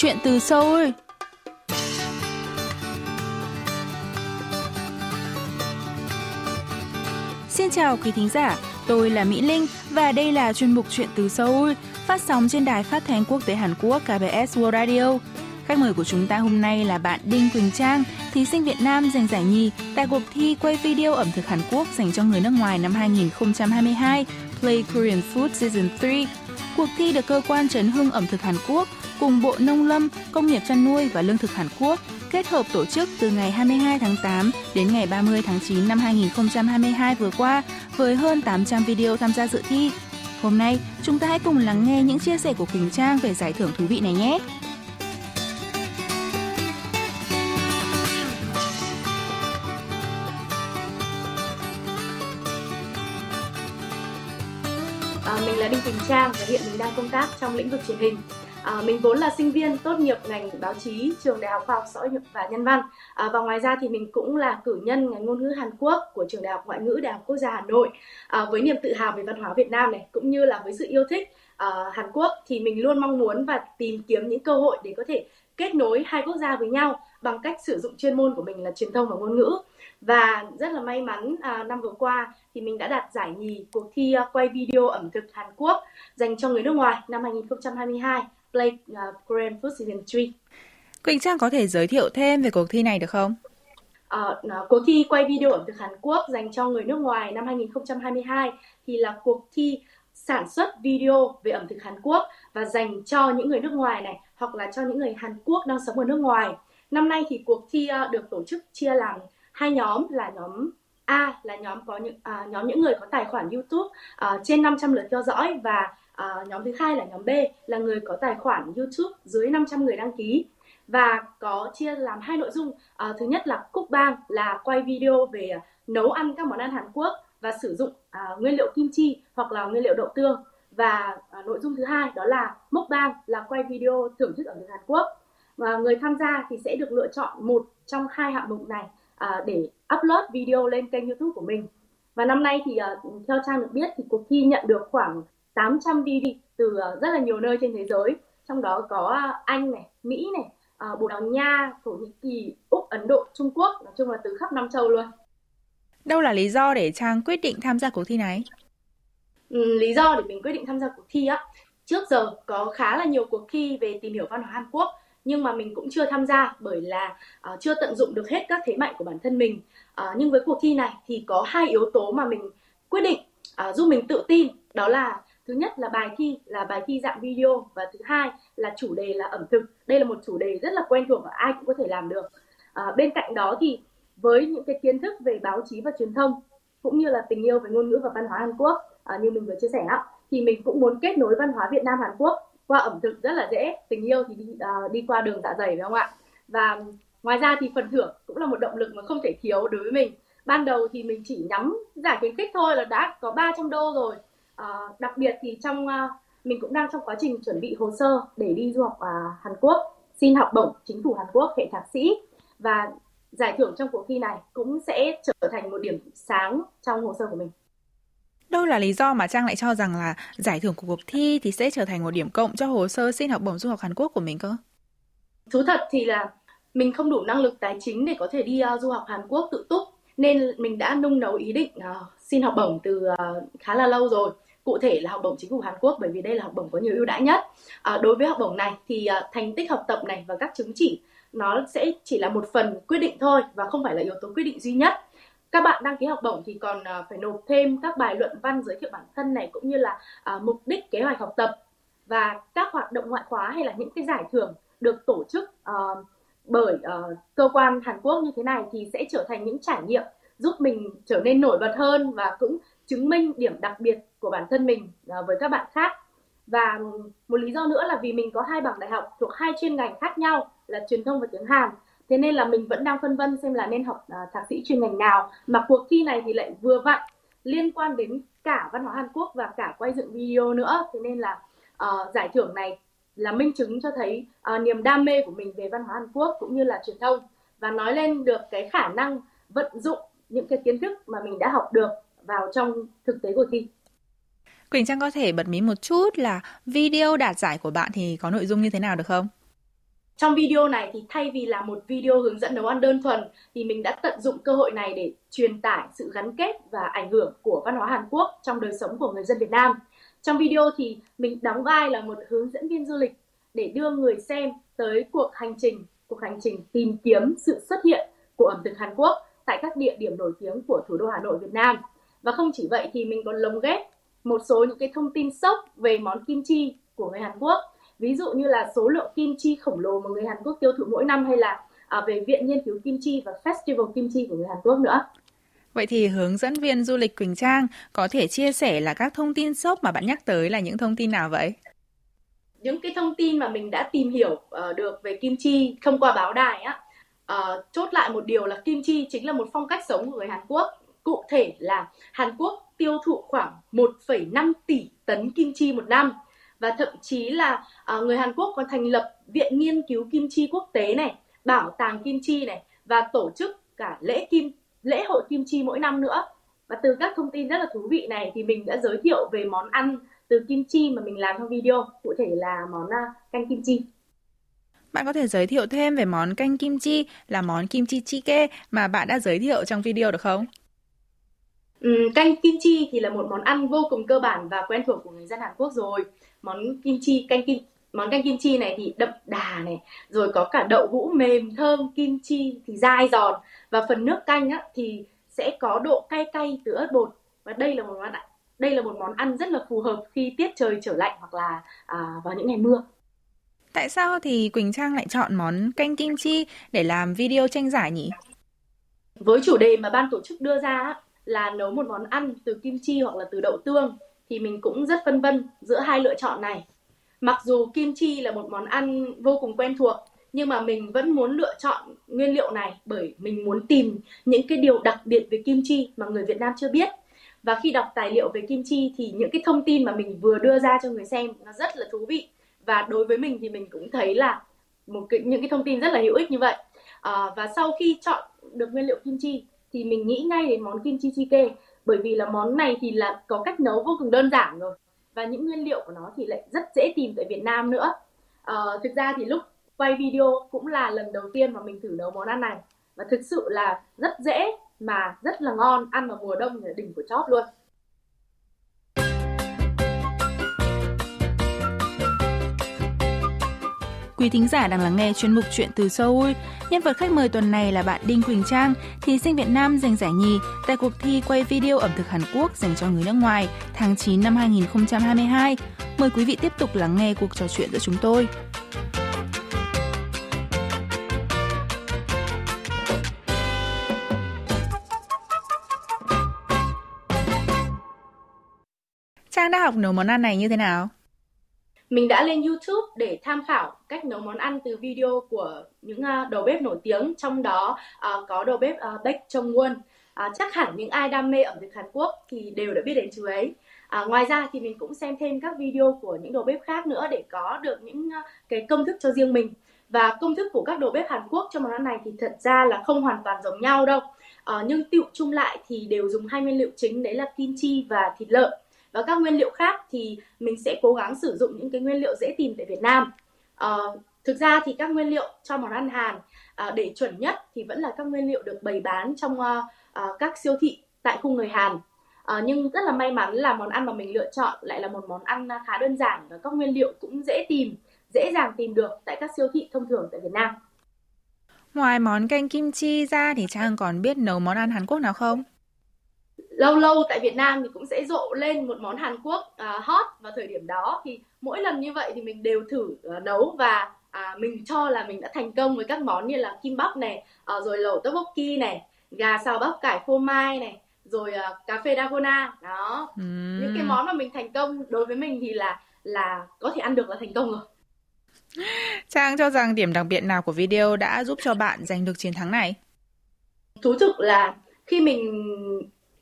Chuyện từ Seoul. Xin chào quý thính giả, tôi là Mỹ Linh và đây là chuyên mục Chuyện từ Seoul phát sóng trên đài phát thanh quốc tế Hàn Quốc KBS World Radio. Khách mời của chúng ta hôm nay là bạn Đinh Quỳnh Trang, thí sinh Việt Nam giành giải nhì tại cuộc thi quay video ẩm thực Hàn Quốc dành cho người nước ngoài năm 2022 Play Korean Food Season 3. Cuộc thi được cơ quan chấn hưng ẩm thực Hàn Quốc cùng Bộ Nông lâm, Công nghiệp chăn nuôi và Lương thực Hàn Quốc kết hợp tổ chức từ ngày 22 tháng 8 đến ngày 30 tháng 9 năm 2022 vừa qua với hơn 800 video tham gia dự thi. Hôm nay, chúng ta hãy cùng lắng nghe những chia sẻ của Quỳnh Trang về giải thưởng thú vị này nhé. Mình là Đinh Quỳnh Trang và hiện mình đang công tác trong lĩnh vực truyền hình. À, mình vốn là sinh viên tốt nghiệp ngành báo chí trường Đại học Khoa học Xã hội và Nhân văn. À, và ngoài ra thì mình cũng là cử nhân ngành ngôn ngữ Hàn Quốc của trường Đại học Ngoại ngữ Đại học Quốc gia Hà Nội. À, với niềm tự hào về văn hóa Việt Nam này cũng như là với sự yêu thích uh, Hàn Quốc thì mình luôn mong muốn và tìm kiếm những cơ hội để có thể kết nối hai quốc gia với nhau bằng cách sử dụng chuyên môn của mình là truyền thông và ngôn ngữ và rất là may mắn à, năm vừa qua thì mình đã đạt giải nhì cuộc thi uh, quay video ẩm thực Hàn Quốc dành cho người nước ngoài năm 2022 Play uh, Korean Food Season 3. Quỳnh Trang có thể giới thiệu thêm về cuộc thi này được không? Uh, cuộc thi quay video ẩm thực Hàn Quốc dành cho người nước ngoài năm 2022 thì là cuộc thi sản xuất video về ẩm thực Hàn Quốc và dành cho những người nước ngoài này hoặc là cho những người Hàn Quốc đang sống ở nước ngoài. Năm nay thì cuộc thi uh, được tổ chức chia làm hai nhóm là nhóm A là nhóm có những à, nhóm những người có tài khoản YouTube à, trên 500 lượt theo dõi và à, nhóm thứ hai là nhóm B là người có tài khoản YouTube dưới 500 người đăng ký. Và có chia làm hai nội dung à, thứ nhất là cúc bang là quay video về nấu ăn các món ăn Hàn Quốc và sử dụng à, nguyên liệu kim chi hoặc là nguyên liệu đậu tương. Và à, nội dung thứ hai đó là mốc bang là quay video thưởng thức ở Hàn Quốc và người tham gia thì sẽ được lựa chọn một trong hai hạng mục này à, để upload video lên kênh YouTube của mình. Và năm nay thì uh, theo Trang được biết thì cuộc thi nhận được khoảng 800 video từ uh, rất là nhiều nơi trên thế giới, trong đó có Anh này, Mỹ này, uh, Bồ Đào Nha, Thổ Nhĩ Kỳ, Úc, Ấn Độ, Trung Quốc, nói chung là từ khắp năm châu luôn. Đâu là lý do để Trang quyết định tham gia cuộc thi này? Ừ, lý do để mình quyết định tham gia cuộc thi á, trước giờ có khá là nhiều cuộc thi về tìm hiểu văn hóa Hàn Quốc nhưng mà mình cũng chưa tham gia bởi là uh, chưa tận dụng được hết các thế mạnh của bản thân mình. Uh, nhưng với cuộc thi này thì có hai yếu tố mà mình quyết định uh, giúp mình tự tin. Đó là thứ nhất là bài thi là bài thi dạng video và thứ hai là chủ đề là ẩm thực. Đây là một chủ đề rất là quen thuộc và ai cũng có thể làm được. Uh, bên cạnh đó thì với những cái kiến thức về báo chí và truyền thông cũng như là tình yêu về ngôn ngữ và văn hóa Hàn Quốc uh, như mình vừa chia sẻ đó thì mình cũng muốn kết nối văn hóa Việt Nam Hàn Quốc qua ẩm thực rất là dễ. Tình yêu thì đi uh, đi qua đường dạ dày phải không ạ? Và ngoài ra thì phần thưởng cũng là một động lực mà không thể thiếu đối với mình. Ban đầu thì mình chỉ nhắm giải khuyến khích thôi là đã có 300 đô rồi. Uh, đặc biệt thì trong uh, mình cũng đang trong quá trình chuẩn bị hồ sơ để đi du học uh, Hàn Quốc xin học bổng chính phủ Hàn Quốc hệ thạc sĩ. Và giải thưởng trong cuộc thi này cũng sẽ trở thành một điểm sáng trong hồ sơ của mình. Đâu là lý do mà Trang lại cho rằng là giải thưởng của cuộc thi thì sẽ trở thành một điểm cộng cho hồ sơ xin học bổng du học Hàn Quốc của mình cơ? Thú thật thì là mình không đủ năng lực tài chính để có thể đi uh, du học Hàn Quốc tự túc nên mình đã nung nấu ý định uh, xin học bổng từ uh, khá là lâu rồi cụ thể là học bổng chính phủ Hàn Quốc bởi vì đây là học bổng có nhiều ưu đãi nhất. À, đối với học bổng này thì à, thành tích học tập này và các chứng chỉ nó sẽ chỉ là một phần quyết định thôi và không phải là yếu tố quyết định duy nhất các bạn đăng ký học bổng thì còn uh, phải nộp thêm các bài luận văn giới thiệu bản thân này cũng như là uh, mục đích kế hoạch học tập và các hoạt động ngoại khóa hay là những cái giải thưởng được tổ chức uh, bởi uh, cơ quan Hàn Quốc như thế này thì sẽ trở thành những trải nghiệm giúp mình trở nên nổi bật hơn và cũng chứng minh điểm đặc biệt của bản thân mình uh, với các bạn khác. Và một lý do nữa là vì mình có hai bằng đại học thuộc hai chuyên ngành khác nhau là truyền thông và tiếng Hàn thế nên là mình vẫn đang phân vân xem là nên học uh, thạc sĩ chuyên ngành nào mà cuộc thi này thì lại vừa vặn liên quan đến cả văn hóa Hàn Quốc và cả quay dựng video nữa thế nên là uh, giải thưởng này là minh chứng cho thấy uh, niềm đam mê của mình về văn hóa Hàn Quốc cũng như là truyền thông và nói lên được cái khả năng vận dụng những cái kiến thức mà mình đã học được vào trong thực tế cuộc thi. Quỳnh Trang có thể bật mí một chút là video đạt giải của bạn thì có nội dung như thế nào được không? Trong video này thì thay vì là một video hướng dẫn nấu ăn đơn thuần thì mình đã tận dụng cơ hội này để truyền tải sự gắn kết và ảnh hưởng của văn hóa Hàn Quốc trong đời sống của người dân Việt Nam. Trong video thì mình đóng vai là một hướng dẫn viên du lịch để đưa người xem tới cuộc hành trình, cuộc hành trình tìm kiếm sự xuất hiện của ẩm thực Hàn Quốc tại các địa điểm nổi tiếng của thủ đô Hà Nội Việt Nam. Và không chỉ vậy thì mình còn lồng ghép một số những cái thông tin sốc về món kim chi của người Hàn Quốc ví dụ như là số lượng kim chi khổng lồ mà người Hàn Quốc tiêu thụ mỗi năm hay là à, về viện nghiên cứu kim chi và festival kim chi của người Hàn Quốc nữa. Vậy thì hướng dẫn viên du lịch Quỳnh Trang có thể chia sẻ là các thông tin sốc mà bạn nhắc tới là những thông tin nào vậy? Những cái thông tin mà mình đã tìm hiểu uh, được về kim chi thông qua báo đài á, uh, chốt lại một điều là kim chi chính là một phong cách sống của người Hàn Quốc. Cụ thể là Hàn Quốc tiêu thụ khoảng 1,5 tỷ tấn kim chi một năm và thậm chí là uh, người Hàn Quốc còn thành lập viện nghiên cứu kim chi quốc tế này, bảo tàng kim chi này và tổ chức cả lễ kim lễ hội kim chi mỗi năm nữa. Và từ các thông tin rất là thú vị này thì mình đã giới thiệu về món ăn từ kim chi mà mình làm trong video, cụ thể là món uh, canh kim chi. Bạn có thể giới thiệu thêm về món canh kim chi là món kim chi chike mà bạn đã giới thiệu trong video được không? Ừ, canh kim chi thì là một món ăn vô cùng cơ bản và quen thuộc của người dân Hàn Quốc rồi. Món kim chi canh kim món canh kim chi này thì đậm đà này rồi có cả đậu hũ mềm thơm kim chi thì dai giòn. Và phần nước canh á, thì sẽ có độ cay cay từ ớt bột. Và đây là một món ăn đây là một món ăn rất là phù hợp khi tiết trời trở lạnh hoặc là à, vào những ngày mưa. Tại sao thì Quỳnh Trang lại chọn món canh kim chi để làm video tranh giải nhỉ? Với chủ đề mà ban tổ chức đưa ra là nấu một món ăn từ kim chi hoặc là từ đậu tương thì mình cũng rất phân vân giữa hai lựa chọn này. Mặc dù kim chi là một món ăn vô cùng quen thuộc, nhưng mà mình vẫn muốn lựa chọn nguyên liệu này bởi mình muốn tìm những cái điều đặc biệt về kim chi mà người Việt Nam chưa biết. Và khi đọc tài liệu về kim chi thì những cái thông tin mà mình vừa đưa ra cho người xem nó rất là thú vị. Và đối với mình thì mình cũng thấy là một cái, những cái thông tin rất là hữu ích như vậy. À, và sau khi chọn được nguyên liệu kim chi thì mình nghĩ ngay đến món kim chi chike bởi vì là món này thì là có cách nấu vô cùng đơn giản rồi. Và những nguyên liệu của nó thì lại rất dễ tìm tại Việt Nam nữa. À, thực ra thì lúc quay video cũng là lần đầu tiên mà mình thử nấu món ăn này. Và thực sự là rất dễ mà rất là ngon ăn vào mùa đông là đỉnh của chót luôn. Quý thính giả đang lắng nghe chuyên mục Chuyện từ Seoul. Nhân vật khách mời tuần này là bạn Đinh Quỳnh Trang, thí sinh Việt Nam giành giải nhì tại cuộc thi quay video ẩm thực Hàn Quốc dành cho người nước ngoài tháng 9 năm 2022. Mời quý vị tiếp tục lắng nghe cuộc trò chuyện giữa chúng tôi. Trang đã học nấu món ăn này như thế nào? Mình đã lên YouTube để tham khảo cách nấu món ăn từ video của những à, đầu bếp nổi tiếng, trong đó uh, có đầu bếp uh, Baek Jong Won. Chắc hẳn những ai đam mê ẩm thực Hàn Quốc thì đều đã biết đến chú ấy. À, ngoài ra thì mình cũng xem thêm các video của những đầu bếp khác nữa để có được những uh, cái công thức cho riêng mình và công thức của các đầu bếp Hàn Quốc trong món ăn này thì thật ra là không hoàn toàn giống nhau đâu à, nhưng tựu chung lại thì đều dùng hai nguyên liệu chính đấy là kim chi và thịt lợn và các nguyên liệu khác thì mình sẽ cố gắng sử dụng những cái nguyên liệu dễ tìm tại Việt Nam à, thực ra thì các nguyên liệu cho món ăn Hàn à, để chuẩn nhất thì vẫn là các nguyên liệu được bày bán trong uh, uh, các siêu thị tại khu người Hàn à, nhưng rất là may mắn là món ăn mà mình lựa chọn lại là một món ăn khá đơn giản và các nguyên liệu cũng dễ tìm dễ dàng tìm được tại các siêu thị thông thường tại Việt Nam. Ngoài món canh kim chi ra thì Trang còn biết nấu món ăn Hàn Quốc nào không? Lâu lâu tại Việt Nam thì cũng sẽ rộ lên một món Hàn Quốc uh, hot vào thời điểm đó thì mỗi lần như vậy thì mình đều thử uh, nấu và à, mình cho là mình đã thành công với các món như là kim bắp này uh, rồi lẩu tteokbokki này gà xào bắp cải phô mai này rồi uh, cà phê dalgona đó uhm. những cái món mà mình thành công đối với mình thì là là có thể ăn được là thành công rồi Trang cho rằng điểm đặc biệt nào của video đã giúp cho bạn giành được chiến thắng này? Thú thực là khi mình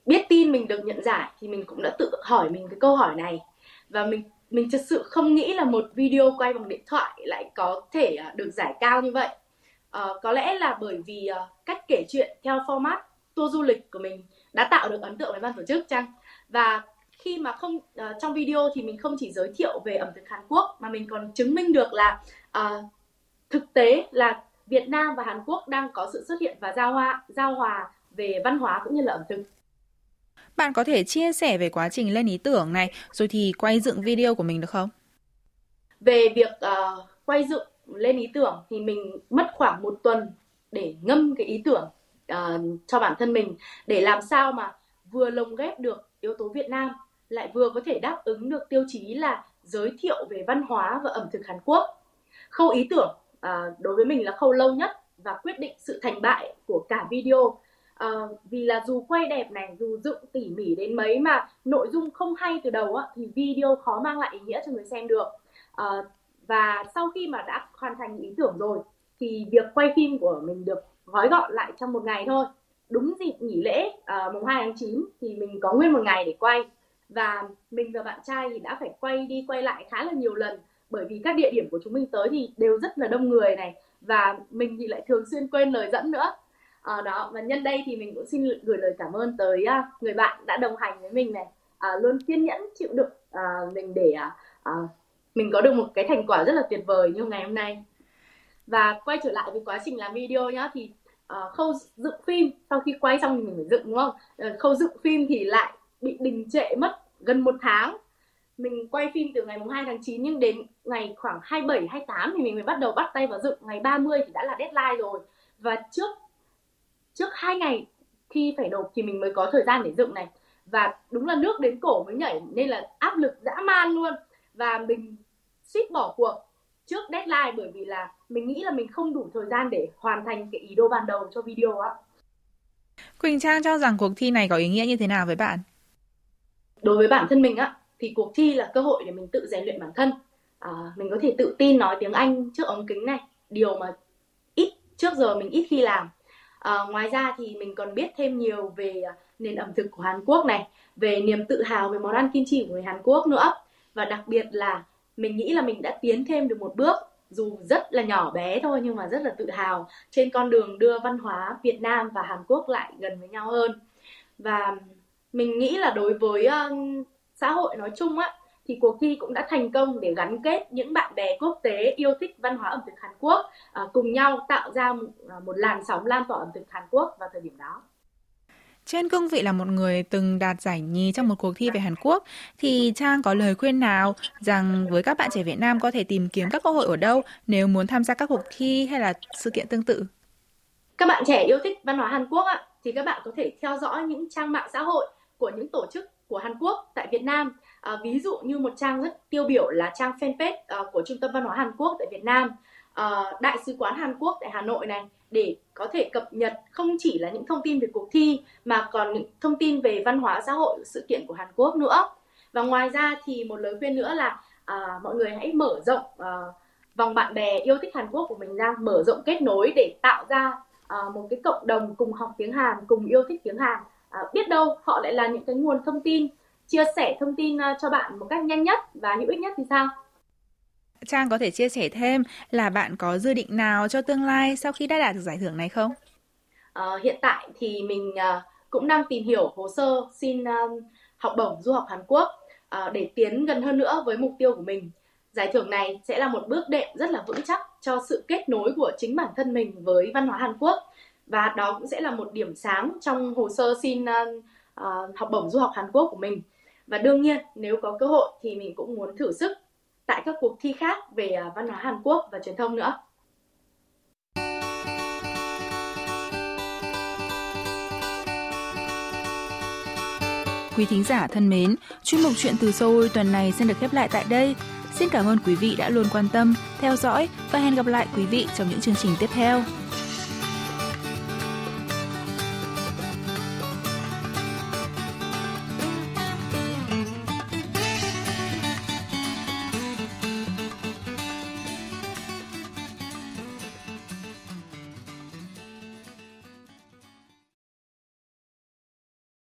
biết tin mình được nhận giải thì mình cũng đã tự hỏi mình cái câu hỏi này. Và mình mình thật sự không nghĩ là một video quay bằng điện thoại lại có thể à, được giải cao như vậy. À, có lẽ là bởi vì à, cách kể chuyện theo format tour du lịch của mình đã tạo được ấn tượng với ban tổ chức chăng? Và khi mà không uh, trong video thì mình không chỉ giới thiệu về ẩm thực Hàn Quốc mà mình còn chứng minh được là uh, thực tế là Việt Nam và Hàn Quốc đang có sự xuất hiện và giao hòa giao hòa về văn hóa cũng như là ẩm thực. Bạn có thể chia sẻ về quá trình lên ý tưởng này rồi thì quay dựng video của mình được không? Về việc uh, quay dựng lên ý tưởng thì mình mất khoảng một tuần để ngâm cái ý tưởng uh, cho bản thân mình để làm sao mà vừa lồng ghép được yếu tố Việt Nam lại vừa có thể đáp ứng được tiêu chí là giới thiệu về văn hóa và ẩm thực Hàn Quốc. Khâu ý tưởng uh, đối với mình là khâu lâu nhất và quyết định sự thành bại của cả video uh, vì là dù quay đẹp này dù dựng tỉ mỉ đến mấy mà nội dung không hay từ đầu á, thì video khó mang lại ý nghĩa cho người xem được. Uh, và sau khi mà đã hoàn thành ý tưởng rồi thì việc quay phim của mình được gói gọn lại trong một ngày thôi. Đúng dịp nghỉ lễ uh, mùng 2 tháng 9 thì mình có nguyên một ngày để quay. Và mình và bạn trai thì đã phải quay đi quay lại khá là nhiều lần bởi vì các địa điểm của chúng mình tới thì đều rất là đông người này. Và mình thì lại thường xuyên quên lời dẫn nữa à, đó và nhân đây thì mình cũng xin gửi lời cảm ơn tới uh, người bạn đã đồng hành với mình này. À, luôn kiên nhẫn chịu đựng à, mình để à, à, mình có được một cái thành quả rất là tuyệt vời như ngày hôm nay. Và quay trở lại với quá trình làm video nhá thì uh, khâu dựng phim sau khi quay xong thì mình phải dựng đúng không? Uh, khâu dựng phim thì lại bị đình trệ mất gần một tháng. Mình quay phim từ ngày mùng 2 tháng 9 nhưng đến ngày khoảng 27, 28 thì mình mới bắt đầu bắt tay vào dựng. Ngày 30 thì đã là deadline rồi. Và trước trước hai ngày khi phải nộp thì mình mới có thời gian để dựng này và đúng là nước đến cổ mới nhảy nên là áp lực dã man luôn và mình suýt bỏ cuộc trước deadline bởi vì là mình nghĩ là mình không đủ thời gian để hoàn thành cái ý đồ ban đầu cho video á. Quỳnh Trang cho rằng cuộc thi này có ý nghĩa như thế nào với bạn? Đối với bản thân mình á thì cuộc thi là cơ hội để mình tự rèn luyện bản thân. À, mình có thể tự tin nói tiếng Anh trước ống kính này, điều mà ít trước giờ mình ít khi làm. À, ngoài ra thì mình còn biết thêm nhiều về ờ, nền ẩm thực của Hàn Quốc này, về niềm tự hào về món ăn kim chi của người Hàn Quốc nữa. Và đặc biệt là mình nghĩ là mình đã tiến thêm được một bước dù rất là nhỏ bé thôi nhưng mà rất là tự hào trên con đường đưa văn hóa Việt Nam và Hàn Quốc lại gần với nhau hơn. Và mình nghĩ là đối với uh, xã hội nói chung á thì cuộc thi cũng đã thành công để gắn kết những bạn bè quốc tế yêu thích văn hóa ẩm thực Hàn Quốc uh, cùng nhau tạo ra một, uh, một làn sóng lan tỏa ẩm thực Hàn Quốc vào thời điểm đó. Trên cương vị là một người từng đạt giải nhì trong một cuộc thi về Hàn Quốc, thì Trang có lời khuyên nào rằng với các bạn trẻ Việt Nam có thể tìm kiếm các cơ hội ở đâu nếu muốn tham gia các cuộc thi hay là sự kiện tương tự? Các bạn trẻ yêu thích văn hóa Hàn Quốc ạ, thì các bạn có thể theo dõi những trang mạng xã hội của những tổ chức của Hàn Quốc tại Việt Nam. À, ví dụ như một trang rất tiêu biểu là trang fanpage à, của Trung tâm Văn hóa Hàn Quốc tại Việt Nam, à, Đại sứ quán Hàn Quốc tại Hà Nội này để có thể cập nhật không chỉ là những thông tin về cuộc thi mà còn những thông tin về văn hóa xã hội sự kiện của Hàn Quốc nữa. Và ngoài ra thì một lời khuyên nữa là à, mọi người hãy mở rộng à, vòng bạn bè yêu thích Hàn Quốc của mình ra mở rộng kết nối để tạo ra à, một cái cộng đồng cùng học tiếng Hàn cùng yêu thích tiếng Hàn. À, biết đâu họ lại là những cái nguồn thông tin chia sẻ thông tin uh, cho bạn một cách nhanh nhất và hữu ích nhất thì sao Trang có thể chia sẻ thêm là bạn có dự định nào cho tương lai sau khi đã đạt được giải thưởng này không? À, hiện tại thì mình uh, cũng đang tìm hiểu hồ sơ xin học bổng du học Hàn Quốc để tiến gần hơn nữa với mục tiêu của mình. Giải thưởng này sẽ là một bước đệm rất là vững chắc cho sự kết nối của chính bản thân mình với văn hóa Hàn Quốc và đó cũng sẽ là một điểm sáng trong hồ sơ xin uh, học bổng du học Hàn Quốc của mình. Và đương nhiên nếu có cơ hội thì mình cũng muốn thử sức tại các cuộc thi khác về à, văn hóa Hàn Quốc và truyền thông nữa. Quý thính giả thân mến, chuyên mục chuyện từ Seoul tuần này xin được khép lại tại đây. Xin cảm ơn quý vị đã luôn quan tâm, theo dõi và hẹn gặp lại quý vị trong những chương trình tiếp theo.